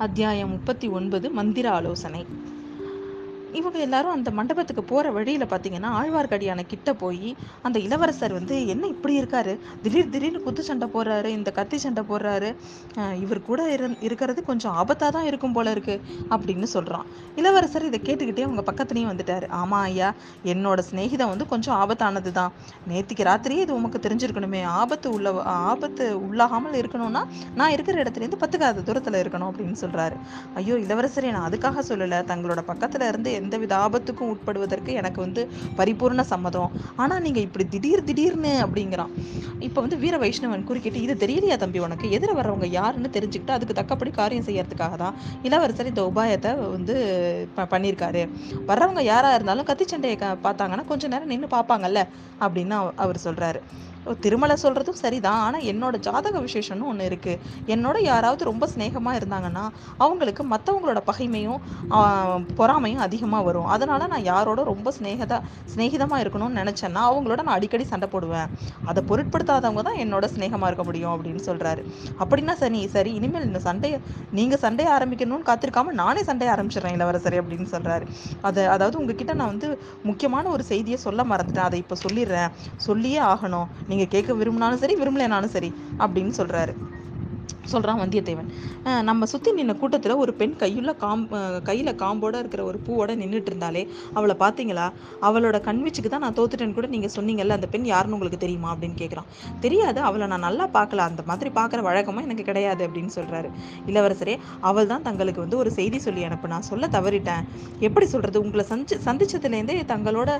அத்தியாயம் முப்பத்தி ஒன்பது மந்திர ஆலோசனை. இவங்க எல்லாரும் அந்த மண்டபத்துக்கு போகிற வழியில் பார்த்தீங்கன்னா ஆழ்வார்க்கடியான கிட்ட போய் அந்த இளவரசர் வந்து என்ன இப்படி இருக்காரு? திடீர் திடீர்னு குத்து சண்டை போடுறாரு இந்த கத்தி சண்டை போடுறாரு. இவர் கூட இரு இருக்கிறது கொஞ்சம் ஆபத்தாக தான் இருக்கும் போல இருக்கு அப்படின்னு சொல்கிறான் இளவரசர் இதை கேட்டுக்கிட்டே அவங்க பக்கத்துலேயும் வந்துட்டாரு. ஆமாம் ஐயா என்னோட சிநேகிதம் வந்து கொஞ்சம் ஆபத்தானது தான். நேத்திக்கு ராத்திரியே இது உமக்கு தெரிஞ்சிருக்கணுமே. ஆபத்து உள்ள ஆபத்து உள்ளாகாமல் இருக்கணும்னா நான் இருக்கிற இடத்துலேருந்து பத்துக்காத தூரத்தில் இருக்கணும் அப்படின்னு சொல்கிறாரு ஐயோ இளவரசரே நான் அதுக்காக சொல்லலை. தங்களோட பக்கத்தில் இருந்து எந்தவித ஆபத்துக்கும் உட்படுவதற்கு எனக்கு வந்து பரிபூர்ண சம்மதம். ஆனால் நீங்கள் இப்படி திடீர் திடீர்னு அப்படிங்கிறான். இப்போ வந்து வீர வைஷ்ணவன் குறுக்கிட்டு இது தெரியலையா தம்பி உனக்கு? எதிர வர்றவங்க யாருன்னு தெரிஞ்சுக்கிட்டு அதுக்கு தக்கப்படி காரியம் செய்யறதுக்காக தான் இளவரசர் இந்த உபாயத்தை வந்து ப பண்ணியிருக்காரு. வர்றவங்க யாராக இருந்தாலும் கத்தி சண்டையை பார்த்தாங்கன்னா கொஞ்ச நேரம் நின்று பார்ப்பாங்கல்ல? அப்படின்னு அவர் சொல்கிறாரு திருமலை சொல்கிறதும் சரிதான். ஆனால் என்னோட ஜாதக விசேஷம்னு ஒன்று இருக்குது என்னோட யாராவது ரொம்ப ஸ்நேகமாக இருந்தாங்கன்னா அவங்களுக்கு மற்றவங்களோட பகைமையும் பொறாமையும் அதிகமாக வரும். அதனால் நான் யாரோட ரொம்ப ஸ்நேகதா ஸ்நேகிதமாக இருக்கணும்னு நினச்சேன்னா அவங்களோட நான் அடிக்கடி சண்டை போடுவேன். அதை பொருட்படுத்தாதவங்க தான் என்னோட ஸ்நேகமாக இருக்க முடியும் அப்படின்னு சொல்கிறாரு அப்படின்னா சரி சரி இனிமேல் இந்த சண்டையை நீங்கள் சண்டையை ஆரம்பிக்கணும்னு காத்திருக்காம நானே சண்டையை ஆரம்பிச்சிடுறேன் இளவரசரே அப்படின்னு சொல்கிறாரு அதை அதாவது உங்ககிட்ட நான் வந்து முக்கியமான ஒரு செய்தியை சொல்ல மறந்துட்டேன். அதை இப்போ சொல்லிடுறேன். சொல்லியே ஆகணும். நீங்கள் கேட்க விரும்பினாலும் சரி விரும்பலைனாலும் சரி அப்படின்னு சொல்கிறாரு சொல்கிறான் வந்தியத்தேவன். நம்ம சுற்றி நின்ன கூட்டத்தில் ஒரு பெண் கையுள்ள காம் கையில் காம்போட இருக்கிற ஒரு பூவோட நின்றுட்டு இருந்தாலே அவளை பார்த்தீங்களா அவளோட கண்வீச்சுக்கு தான் நான் தோத்துட்டேன்னு கூட நீங்கள் சொன்னீங்கல்ல அந்த பெண் யாருன்னு உங்களுக்கு தெரியுமா? அப்படின்னு கேட்குறான் தெரியாது அவளை நான் நல்லா பார்க்கல அந்த மாதிரி பார்க்குற வழக்கமாக எனக்கு கிடையாது அப்படின்னு சொல்கிறாரு இளவரசரே அவள் தான் தங்களுக்கு வந்து ஒரு செய்தி சொல்லி அனுப்பு. நான் சொல்ல தவறிட்டேன். எப்படி சொல்கிறது உங்களை சந்தி சந்திச்சதுலேருந்தே தங்களோட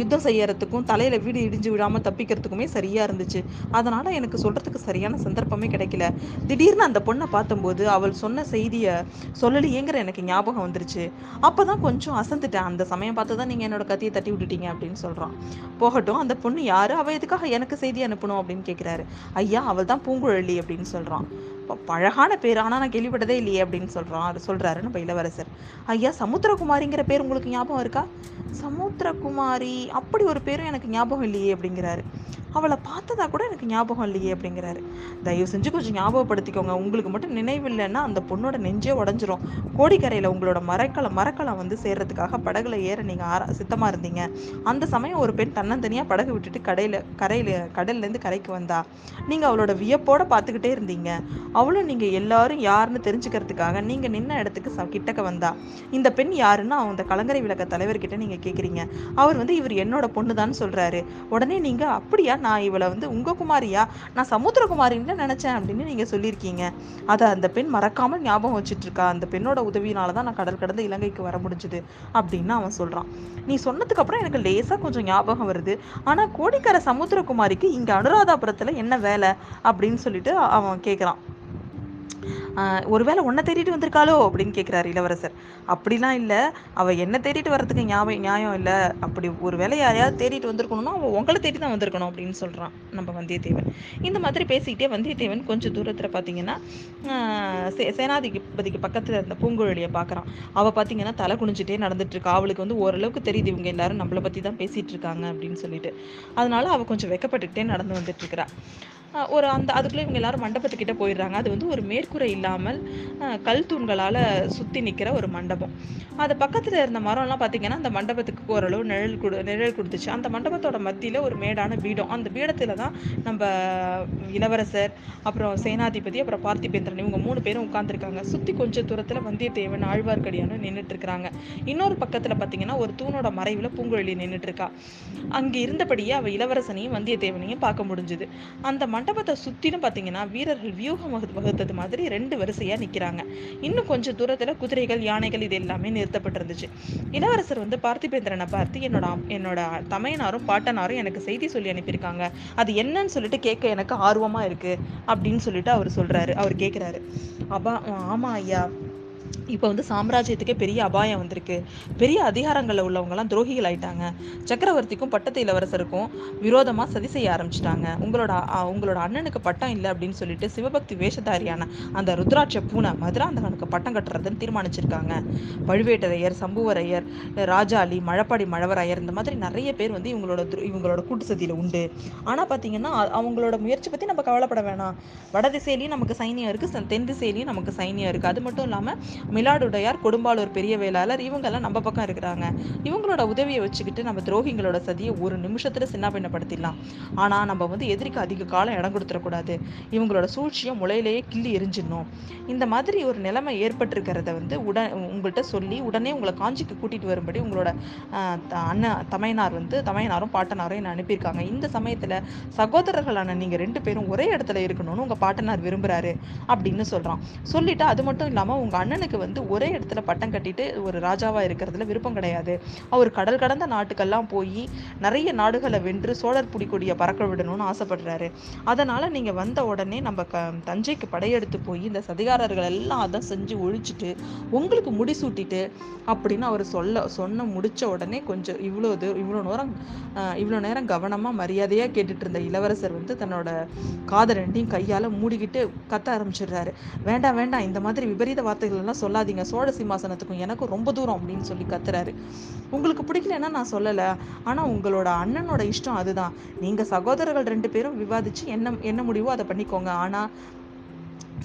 யுத்தம் செய்யறதுக்கும் தலையில் வீடு இடிஞ்சு விழாமல் தப்பிக்கிறதுக்குமே சரியாக இருந்துச்சு. அதனால் எனக்கு சொல்கிறதுக்கு சரியான சந்தர்ப்பமே கிடைக்கல. திடீர் திடீர்னு அந்த பொண்ணை பார்த்தம்போது அவள் சொன்ன செய்தியை சொல்லலையேங்கிற எனக்கு ஞாபகம் வந்துருச்சு. அப்போ தான் கொஞ்சம் அசந்துட்டேன். அந்த சமயம் பார்த்து தான் நீங்கள் என்னோட கத்தியை தட்டி விட்டுட்டீங்க அப்படின்னு சொல்கிறான் போகட்டும் அந்த பொண்ணு யார்? அவள் எதுக்காக எனக்கு செய்தி அனுப்பணும் அப்படின்னு கேட்குறாரு ஐயா அவள் தான் பூங்குழலி அப்படின்னு சொல்கிறான் அழகான பேர் ஆனால் நான் கேள்விப்பட்டதே இல்லையே அப்படின்னு சொல்கிறான் சொல்கிறாரு நம்ம இளவரசர். ஐயா சமுத்திரகுமாரிங்கிற பேர் உங்களுக்கு ஞாபகம் இருக்கா? சமுத்திரகுமாரி அப்படி ஒரு பேரும் எனக்கு ஞாபகம் இல்லையே அப்படிங்கிறாரு. அவளை பார்த்ததா கூட எனக்கு ஞாபகம் இல்லையே அப்படிங்கிறாரு. தயவு செஞ்சு கொஞ்சம் ஞாபகப்படுத்திக்கோங்க. உங்களுக்கு மட்டும் நினைவில்லைன்னா அந்த பொண்ணோட நெஞ்சே உடஞ்சிரும். கோடிக்கரையில் உங்களோட மரக்கலம் மரக்கலம் வந்து சேர்றதுக்காக படகுல ஏற நீங்கள் ஆரா சித்தமாக இருந்தீங்க. அந்த சமயம் ஒரு பெண் தன்னந்தனியாக படகு விட்டுட்டு கடையில் கரையில் கடல்லேருந்து கரைக்கு வந்தா. நீங்கள் அவளோட வியப்போட பார்த்துக்கிட்டே இருந்தீங்க. அவளும் நீங்கள் எல்லாரும் யாருன்னு தெரிஞ்சுக்கிறதுக்காக நீங்கள் நின்ன இடத்துக்கு ச கிட்டக்க வந்தா. இந்த பெண் யாருன்னு அந்த கலங்கரை விளக்க தலைவர்கிட்ட நீங்கள் கேட்குறீங்க அவர் வந்து இவர் என்னோட பொண்ணு தான் சொல்கிறாரு உடனே நீங்கள் அப்படியா நான் இவளை வந்து உங்கள் குமாரியா? நான் சமுத்திரகுமாரின்னு நினச்சேன் அப்படின்னு நீங்கள் சொல்லியிருக்கீங்க. அதை அந்த பெண் மறக்காமல் ஞாபகம் வச்சுட்டு இருக்கா அந்த பெண்ணோட உதவியினால தான் நான் கடல் கடந்து இலங்கைக்கு வர முடிஞ்சுது அப்படின்னு அவன் சொல்கிறான் நீ சொன்னதுக்கு அப்புறம் எனக்கு லேசாக கொஞ்சம் ஞாபகம் வருது. ஆனால் கோடிக்கரை சமுத்திரகுமாரிக்கு இங்கே அனுராதாபுரத்தில் என்ன வேலை? அப்படின்னு சொல்லிட்டு அவன் கேட்குறான் ஒருவேளை உன்னை தேடிட்டு வந்திருக்காளோ அப்படின்னு கேட்குறாரு இளவரசர். அப்படிலாம் இல்லை. அவள் என்ன தேடிட்டு வர்றதுக்கு ஞாபகம் நியாயம் இல்லை. அப்படி ஒரு வேளை யாரையாவது தேடிட்டு வந்திருக்கணும்னா அவள் உங்களை தேடி தான் வந்திருக்கணும் அப்படின்னு சொல்கிறான் நம்ம வந்தியத்தேவன். இந்த மாதிரி பேசிக்கிட்டே வந்தியத்தேவன் கொஞ்சம் தூரத்தில் பார்த்தீங்கன்னா சே சேனாதிபதிக்கு பக்கத்தில் இருந்த பூங்குழலியை பார்க்குறான் அவள் பார்த்தீங்கன்னா தலை குனிஞ்சிட்டே நடந்துட்டு இருக்கா அவளுக்கு வந்து ஓரளவுக்கு தெரியுது இவங்க எல்லாரும் நம்மளை பற்றி தான் பேசிகிட்டு இருக்காங்க அப்படின்னு சொல்லிட்டு. அதனால அவள் கொஞ்சம் வெக்கப்பட்டுக்கிட்டே நடந்து வந்துட்டு இருக்கிறா ஒரு அந்த அதுக்குள்ளே இவங்க எல்லாரும் மண்டபத்துக்கிட்ட போயிடுறாங்க. அது வந்து ஒரு மேற்கூரை இல்லாமல் கல் தூண்களால் சுற்றி நிற்கிற ஒரு மண்டபம். அது பக்கத்தில் இருந்த மரம்லாம் பார்த்தீங்கன்னா அந்த மண்டபத்துக்கு ஓரளவு நிழல் கொடு நிழல் கொடுத்துச்சு. அந்த மண்டபத்தோட மத்தியில் ஒரு மேடான பீடம் அந்த பீடத்தில் தான் நம்ம இளவரசர் அப்புறம் சேனாதிபதி அப்புறம் பார்த்திபேந்திரன் இவங்க மூணு பேரும் உட்காந்துருக்காங்க சுற்றி கொஞ்சம் தூரத்தில் வந்தியத்தேவன் ஆழ்வார்க்கடியானும் நின்றுட்டு இருக்கிறாங்க இன்னொரு பக்கத்தில் பார்த்தீங்கன்னா ஒரு தூணோட மறைவில் பூங்குழலி நின்றுட்டு இருக்கா அங்கே இருந்தபடியே அவள் இளவரசனையும் வந்தியத்தேவனையும் பார்க்க முடிஞ்சுது. அந்த மண்டபத்தை சுற்றிலும் பார்த்தீங்கன்னா வீரர்கள் வியூகம் வகு- வகுத்தது மாதிரி ரெண்டு வரிசையாக நிற்கிறாங்க இன்னும் கொஞ்சம் தூரத்தில் குதிரைகள் யானைகள் இது எல்லாமே நிறுத்தப்பட்டிருந்துச்சு. இளவரசர் வந்து பார்த்திபேந்திரனை பார்த்து என்னோட என்னோட தமையனாரும் பாட்டனாரும் எனக்கு செய்தி சொல்லி அனுப்பியிருக்காங்க. அது என்னன்னு சொல்லிட்டு கேட்க எனக்கு ஆர்வமாக இருக்குது அப்படின்னு சொல்லிட்டு அவர் சொல்கிறாரு அவர் கேட்குறாரு அப்பா ஆமாம் ஐயா. இப்போ வந்து சாம்ராஜ்யத்துக்கே பெரிய அபாயம் வந்திருக்கு. பெரிய அதிகாரங்களில் உள்ளவங்கலாம் துரோகிகள் ஆயிட்டாங்க சக்கரவர்த்திக்கும் பட்டத்து இளவரசருக்கும் விரோதமாக சதி செய்ய ஆரம்பிச்சிட்டாங்க. உங்களோட உங்களோட அண்ணனுக்கு பட்டம் இல்லை அப்படின்னு சொல்லிட்டு சிவபக்தி வேஷதாரியான அந்த ருத்ராட்ச பூனை மதுராந்தகனுக்கு பட்டம் கட்டுறதுன்னு தீர்மானிச்சிருக்காங்க. பழுவேட்டரையர் சம்புவரையர் ராஜாளி மழப்பாடி மழவரையர் இந்த மாதிரி நிறைய பேர் வந்து இவங்களோட இவங்களோட கூட்டு சதியில் உண்டு. ஆனால் பார்த்தீங்கன்னா அவங்களோட முயற்சி பற்றி நம்ம கவலைப்பட வேணாம். வடதிசையிலையும் நமக்கு சைனியம் இருக்குது தென் திசையிலையும் நமக்கு சைனியம் இருக்குது அது மட்டும் இல்லாமல் மிலாடுடையார் கொடும்பாளூர் பெரிய வேளாளர் இவங்கெல்லாம் நம்ம பக்கம் இருக்கிறாங்க. இவங்களோட உதவியை வச்சுக்கிட்டு நம்ம துரோகிங்களோட சதியை ஒரு நிமிஷத்துல சின்னாபின்னப்படுத்திடலாம். ஆனா நம்ம வந்து எதிரிக்கு அதிக காலம் இடம் கொடுத்துடக்கூடாது. இவங்களோட சூழ்ச்சியை முளையிலேயே கிள்ளி எரிஞ்சிடணும். இந்த மாதிரி ஒரு நிலைமை ஏற்பட்டிருக்கிறத வந்து உடன் உங்கள்கிட்ட சொல்லி உடனே உங்களை காஞ்சிக்கு கூட்டிட்டு வரும்படி உங்களோட த- அண்ணன் தமையனார் வந்து தமையனாரும் பாட்டனாரும் என்னை அனுப்பியிருக்காங்க. இந்த சமயத்துல சகோதரர்களான நீங்க ரெண்டு பேரும் ஒரே இடத்துல இருக்கணும்னு உங்க பாட்டனார் விரும்புறாரு அப்படின்னு சொல்றான். சொல்லிட்டு அது மட்டும் இல்லாம உங்க அண்ணனுக்கு வந்து ஒரே இடத்துல பட்டம் கட்டிட்டு ஒரு ராஜாவா இருக்கிறதுல விருப்பம் கிடையாது. அவர் கடல் கடந்த நாட்டுக்கெல்லாம் போய் நிறைய நாடுகளை வென்று சோழர் புடிக்கொடியை பறக்க விடணும்னு ஆசைப்படுறாரு. அதனால நீங்க வந்த உடனே நம்ம க தஞ்சைக்கு படையெடுத்து போய் இந்த சதிகாரர்கள் எல்லாம் அதை செஞ்சு ஒழிச்சிட்டு உங்களுக்கு முடிசூட்டிட்டு அப்படின்னு அவர் சொல்ல சொன்ன முடிச்ச உடனே கொஞ்சம் இவ்வளோ இது இவ்வளோ நேரம் இவ்வளோ நேரம் கவனமாக மரியாதையாக கேட்டுட்டு இருந்த இளவரசர் வந்து தன்னோட காதை ரெண்டையும் கையால் மூடிக்கிட்டு கத்த ஆரம்பிச்சிடுறாரு. வேண்டாம் வேண்டாம் இந்த மாதிரி விபரீத வார்த்தைகள் எல்லாம் சொல்லாதீங்க. சோழ சிம்மாசனத்துக்கும் எனக்கும் ரொம்ப தூரம் அப்படின்னு சொல்லி கத்துறாரு. உங்களுக்கு பிடிக்கலன்னா நான் சொல்லலை. ஆனால் உங்களோட அண்ணனோட இஷ்டம் அதுதான். நீங்கள் சகோதரர்கள் ரெண்டு பேரும் விவாதிச்சு என்ன என்ன முடிவோ அதை பண்ணிக்கோங்க. ஆனால்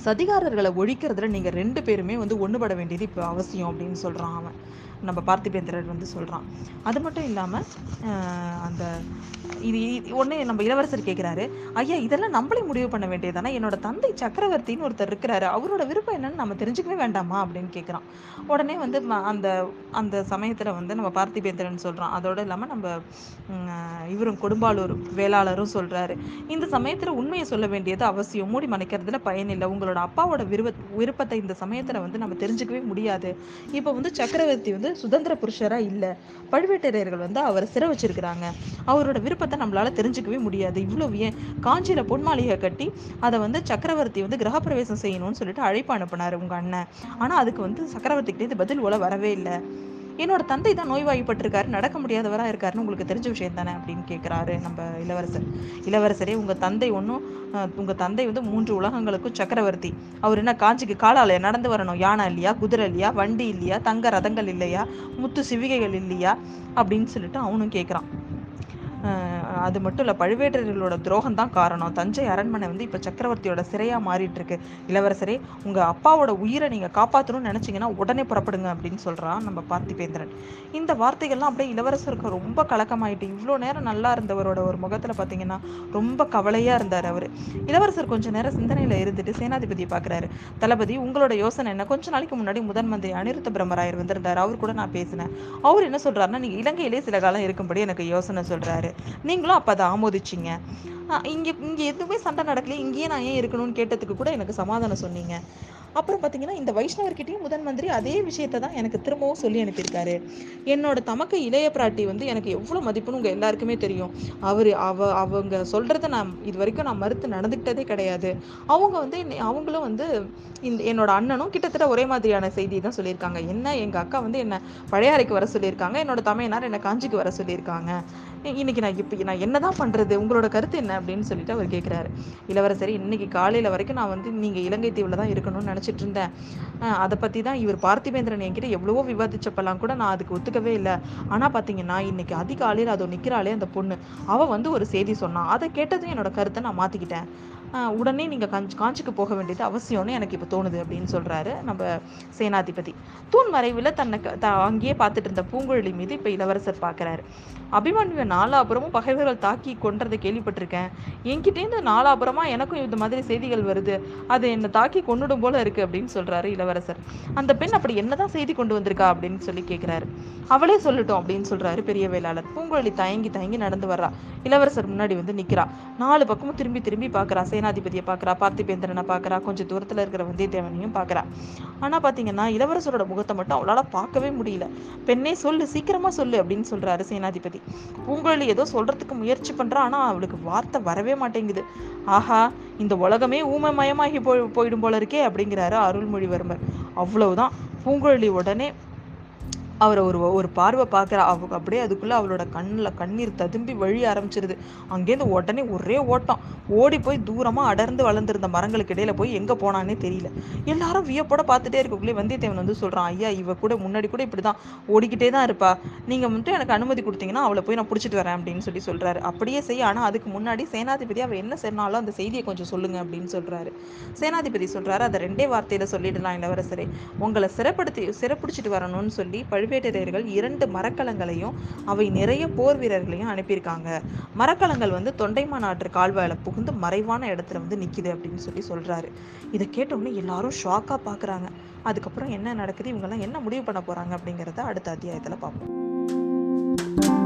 சதிகாரர்களை ஒழிக்கிறதுல நீங்கள் ரெண்டு பேருமே வந்து ஒன்றுபட வேண்டியது இப்போ அவசியம் அப்படின்னு சொல்கிறான் அவன். நம்ம பார்த்திபேந்திரர் வந்து சொல்கிறான் அது மட்டும் இல்லாமல் அந்த இது ஒன்று நம்ம இளவரசர் கேட்குறாரு ஐயா இதெல்லாம் நம்மளே முடிவு பண்ண வேண்டியதானே என்னோட தந்தை சக்கரவர்த்தின்னு ஒருத்தர் இருக்கிறாரு. அவரோட விருப்பம் என்னன்னு நம்ம தெரிஞ்சுக்கவே வேண்டாமா? அப்படின்னு கேட்குறான் உடனே வந்து ம- அந்த அந்த சமயத்தில் வந்து நம்ம பார்த்திபேந்திரன் சொல்கிறான் அதோடு இல்லாமல் நம்ம இவரும் கொடும்பாளூர் வேளாளரும் சொல்கிறாரு இந்த சமயத்தில் உண்மையை சொல்ல வேண்டியது அவசியம். மூடி மறைக்கிறதுல பயனில்லை உங்களோட அப்பாவோட விருப்ப விருப்பத்தை இந்த சமயத்தில் வந்து நம்ம தெரிஞ்சுக்கவே முடியாது. இப்போ வந்து சக்கரவர்த்தி வந்து சுதந்திர புருஷராக இல்லை. பழுவேட்டரையர்கள் வந்து அவரை சிறை வச்சிருக்கிறாங்க. அவரோட விருப்பத்தை நம்மளால தெரிஞ்சுக்கவே முடியாது. இவ்வளோ ஏன் காஞ்சியில பொன்மாளிகை கட்டி அதை வந்து சக்கரவர்த்தி வந்து கிரகப்பிரவேசம் செய்யணும்னு சொல்லிட்டு அழைப்பு அனுப்பினார் உங்க அண்ணன். ஆனால் அதுக்கு வந்து சக்கரவர்த்தி கிட்டே பதில் ஓல வரவே இல்லை. என்னோட தந்தை தான் நோய்வாய்ப்பட்டிருக்காரு நடக்க முடியாதவராக இருக்காருன்னு உங்களுக்கு தெரிஞ்ச விஷயம் தானே அப்படின்னு கேட்குறாரு நம்ம இளவரசர். இளவரசரே உங்கள் தந்தை ஒன்றும் உங்கள் தந்தை வந்து மூன்று உலகங்களுக்கும் சக்கரவர்த்தி. அவர் என்ன காஞ்சிக்கு காலாலயம் நடந்து வரணும்? யானை இல்லையா? குதிரை இல்லையா? வண்டி இல்லையா? தங்க ரதங்கள் இல்லையா? முத்து சிவிகைகள் இல்லையா? அப்படின்னு சொல்லிட்டு அவனும் கேட்குறான். அது மட்டும் இல்லை பழுவேட்டரையர்களோட துரோகம் தான் காரணம். தஞ்சை அரண்மனை வந்து இப்போ சக்கரவர்த்தியோட சிறையாக மாறிட்டு இருக்கு இளவரசரே உங்கள் அப்பாவோட உயிரை நீங்கள் காப்பாற்றணும்னு நினச்சிங்கன்னா உடனே புறப்படுங்க அப்படின்னு சொல்கிறான் நம்ம பார்த்திபேந்திரன். இந்த வார்த்தைகள்லாம் அப்படியே இளவரசருக்கு ரொம்ப கலக்கமாயிட்டு இவ்வளோ நேரம் நல்லா இருந்தவரோட ஒரு முகத்தில் பார்த்தீங்கன்னா ரொம்ப கவலையாக இருந்தார் அவர். இளவரசர் கொஞ்ச நேரம் சிந்தனையில் இருந்துட்டு சேனாதிபதியை பார்க்குறாரு தளபதி உங்களோட யோசனை என்ன? கொஞ்ச நாளைக்கு முன்னாடி முதன் மந்திரி அனிருத்த பிரம்மராயர் வந்திருந்தார். அவர் கூட நான் பேசினேன். அவர் என்ன சொல்கிறாருன்னா நீங்கள் இலங்கையிலே சில காலம் இருக்கும்படி எனக்கு யோசனை சொல்கிறாரு நீங்களும் அப்போ அதை ஆமோதிச்சிங்க. இங்கே இங்கே எதுவுமே சண்டை நடக்கலையே இங்கேயே நான் ஏன் இருக்கணும்னு கேட்டதுக்கு கூட எனக்கு சமாதானம் சொன்னீங்க. அப்புறம் பார்த்தீங்கன்னா இந்த வைஷ்ணவர்கிட்டையும் முதன் மந்திரி அதே விஷயத்தை தான் எனக்கு திரும்பவும் சொல்லி அனுப்பியிருக்காரு. என்னோட தமக்க இளைய பிராட்டி வந்து எனக்கு எவ்வளோ மதிப்புன்னு உங்கள் எல்லாருக்குமே தெரியும். அவர் அவ அவங்க சொல்கிறத நான் இது வரைக்கும் நான் மறுத்து நடந்துக்கிட்டதே கிடையாது. அவங்க வந்து என்னை- அவங்களும் வந்து இந்த என்னோட அண்ணனும் கிட்டத்தட்ட ஒரே மாதிரியான செய்தி தான் சொல்லியிருக்காங்க. என்ன எங்கள் அக்கா வந்து என்னை பழையாறைக்கு வர சொல்லியிருக்காங்க. என்னோட தமையனார் என்னை காஞ்சிக்கு வர சொல்லியிருக்காங்க. இன்னைக்கு நான் இப்போ நான் என்னதான் பண்றது? உங்களோட கருத்து என்ன? அப்படின்னு சொல்லிட்டு அவர் கேட்குறாரு இளவரசரி இன்னைக்கு காலையில வரைக்கும் நான் வந்து நீங்க இலங்கை தீவுல தான் இருக்கணும்னு நினைச்சிட்டு இருந்தேன். அதை பத்தி தான் இவர் பார்த்திபேந்திரன் என்கிட்ட எவ்வளவோ விவாதிச்சப்பெல்லாம் கூட நான் அதுக்கு ஒத்துக்கவே இல்லை. ஆனா பாத்தீங்கன்னா இன்னைக்கு அதிகாலையில் அதோ நிக்கிறாளே அந்த பொண்ணு. அவ வந்து ஒரு செய்தி சொன்னான் அதை கேட்டதும் என்னோட கருத்தை நான் மாத்திக்கிட்டேன். உடனே நீங்க காஞ்சி காஞ்சிக்கு போக வேண்டியது அவசியம்னு எனக்கு இப்ப தோணுது அப்படின்னு சொல்றாரு நம்ம சேனாதிபதி. தூண் மறைவில் தன்னை த- அங்கேயே பார்த்துட்டு இருந்த பூங்குழலி மீது இப்ப இளவரசர் பார்க்குறாரு அபிமன்யுவை நாலாபுரமும் பகைவர்கள் தாக்கி கொன்றதை கேள்விப்பட்டிருக்கேன். என்கிட்டேருந்து நாலாபுரமாக எனக்கும் இந்த மாதிரி செய்திகள் வருது. அது என்னை தாக்கி கொண்டுடும் போல இருக்கு அப்படின்னு சொல்றாரு இளவரசர். அந்த பெண் அப்படி என்னதான் செய்தி கொண்டு வந்திருக்கா? அப்படின்னு சொல்லி கேட்குறாரு அவளே சொல்லட்டும் அப்படின்னு சொல்றாரு பெரிய வேளாளர். பூங்குழலி தயங்கி தயங்கி நடந்து வர்றா. இளவரசர் முன்னாடி வந்து நிக்கிறா. நாலு பக்கமும் திரும்பி திரும்பி பார்க்கறா. சேனாதிபதியை பார்க்குறா. பார்த்திபேந்திரனை பார்க்கறா. கொஞ்சம் தூரத்துல இருக்கிற வந்தியத்தேவனையும் பார்க்கறா. ஆனா பாத்தீங்கன்னா இளவரசரோட முகத்தை மட்டும் அவளால பார்க்கவே முடியல. பெண்ணே சொல்லு சீக்கிரமா சொல்லு அப்படின்னு சொல்றாரு சேனாதிபதி. பூங்குழலி ஏதோ சொல்றதுக்கு முயற்சி பண்றா ஆனா அவளுக்கு வார்த்தை வரவே மாட்டேங்குது. ஆஹா இந்த உலகமே ஊமைமயமாகி போய் போயிடும் போல இருக்கே அப்படிங்கிறாரு அருள்மொழிவர்மர். அவ்வளவுதான். பூங்குழலி உடனே அவரை ஒரு ஒரு பார்வை பார்க்குற அவ அப்படியே அதுக்குள்ளே அவளோட கண்ணில் கண்ணீர் ததும்பி வழி ஆரம்பிச்சிருது. அங்கேருந்து உடனே ஒரே ஓட்டம். ஓடி போய் தூரமாக அடர்ந்து வளர்ந்துருந்த மரங்களுக்கு இடையில போய் எங்கே போனானே தெரியல. எல்லாரும் வியப்போட பார்த்துட்டே இருக்கக்குள்ளே வந்தியத்தேவன் வந்து சொல்கிறான் ஐயா இவ கூட முன்னாடி கூட இப்படி தான் ஓடிக்கிட்டே தான் இருப்பா. நீங்கள் மட்டும் எனக்கு அனுமதி கொடுத்தீங்கன்னா அவளை போய் நான் பிடிச்சிட்டு வரேன் அப்படின்னு சொல்லி சொல்கிறாரு அப்படியே செய்ய ஆனால் அதுக்கு முன்னாடி சேனாதிபதி அவள் என்ன சொன்னாலும் அந்த செய்தியை கொஞ்சம் சொல்லுங்க அப்படின்னு சொல்கிறாரு சேனாதிபதி சொல்கிறாரு அதை ரெண்டே வார்த்தையில் சொல்லிடலாம் இளவரசரே. உங்களை சிறப்படுத்தி சிறப்பிடிச்சிட்டு வரணும்னு சொல்லி பழுவேட்டரையர்கள் இரண்டு மரக்கலங்களையும் அவை நிறைய போர் வீரர்களையும் அனுப்பியிருக்காங்க. மரக்கலங்கள் வந்து தொண்டைமா நாட்டு கால்வாயில் புகுந்து மறைவான இடத்துல வந்து நிக்குது அப்படின்னு சொல்லி சொல்றாரு. இதை கேட்டவுடனே எல்லாரும் ஷாக்கா பாக்குறாங்க. அதுக்கப்புறம் என்ன நடக்குது? இவங்கெல்லாம் என்ன முடிவு பண்ண போறாங்க அப்படிங்கிறத அடுத்த அத்தியாயத்துல பார்ப்போம்.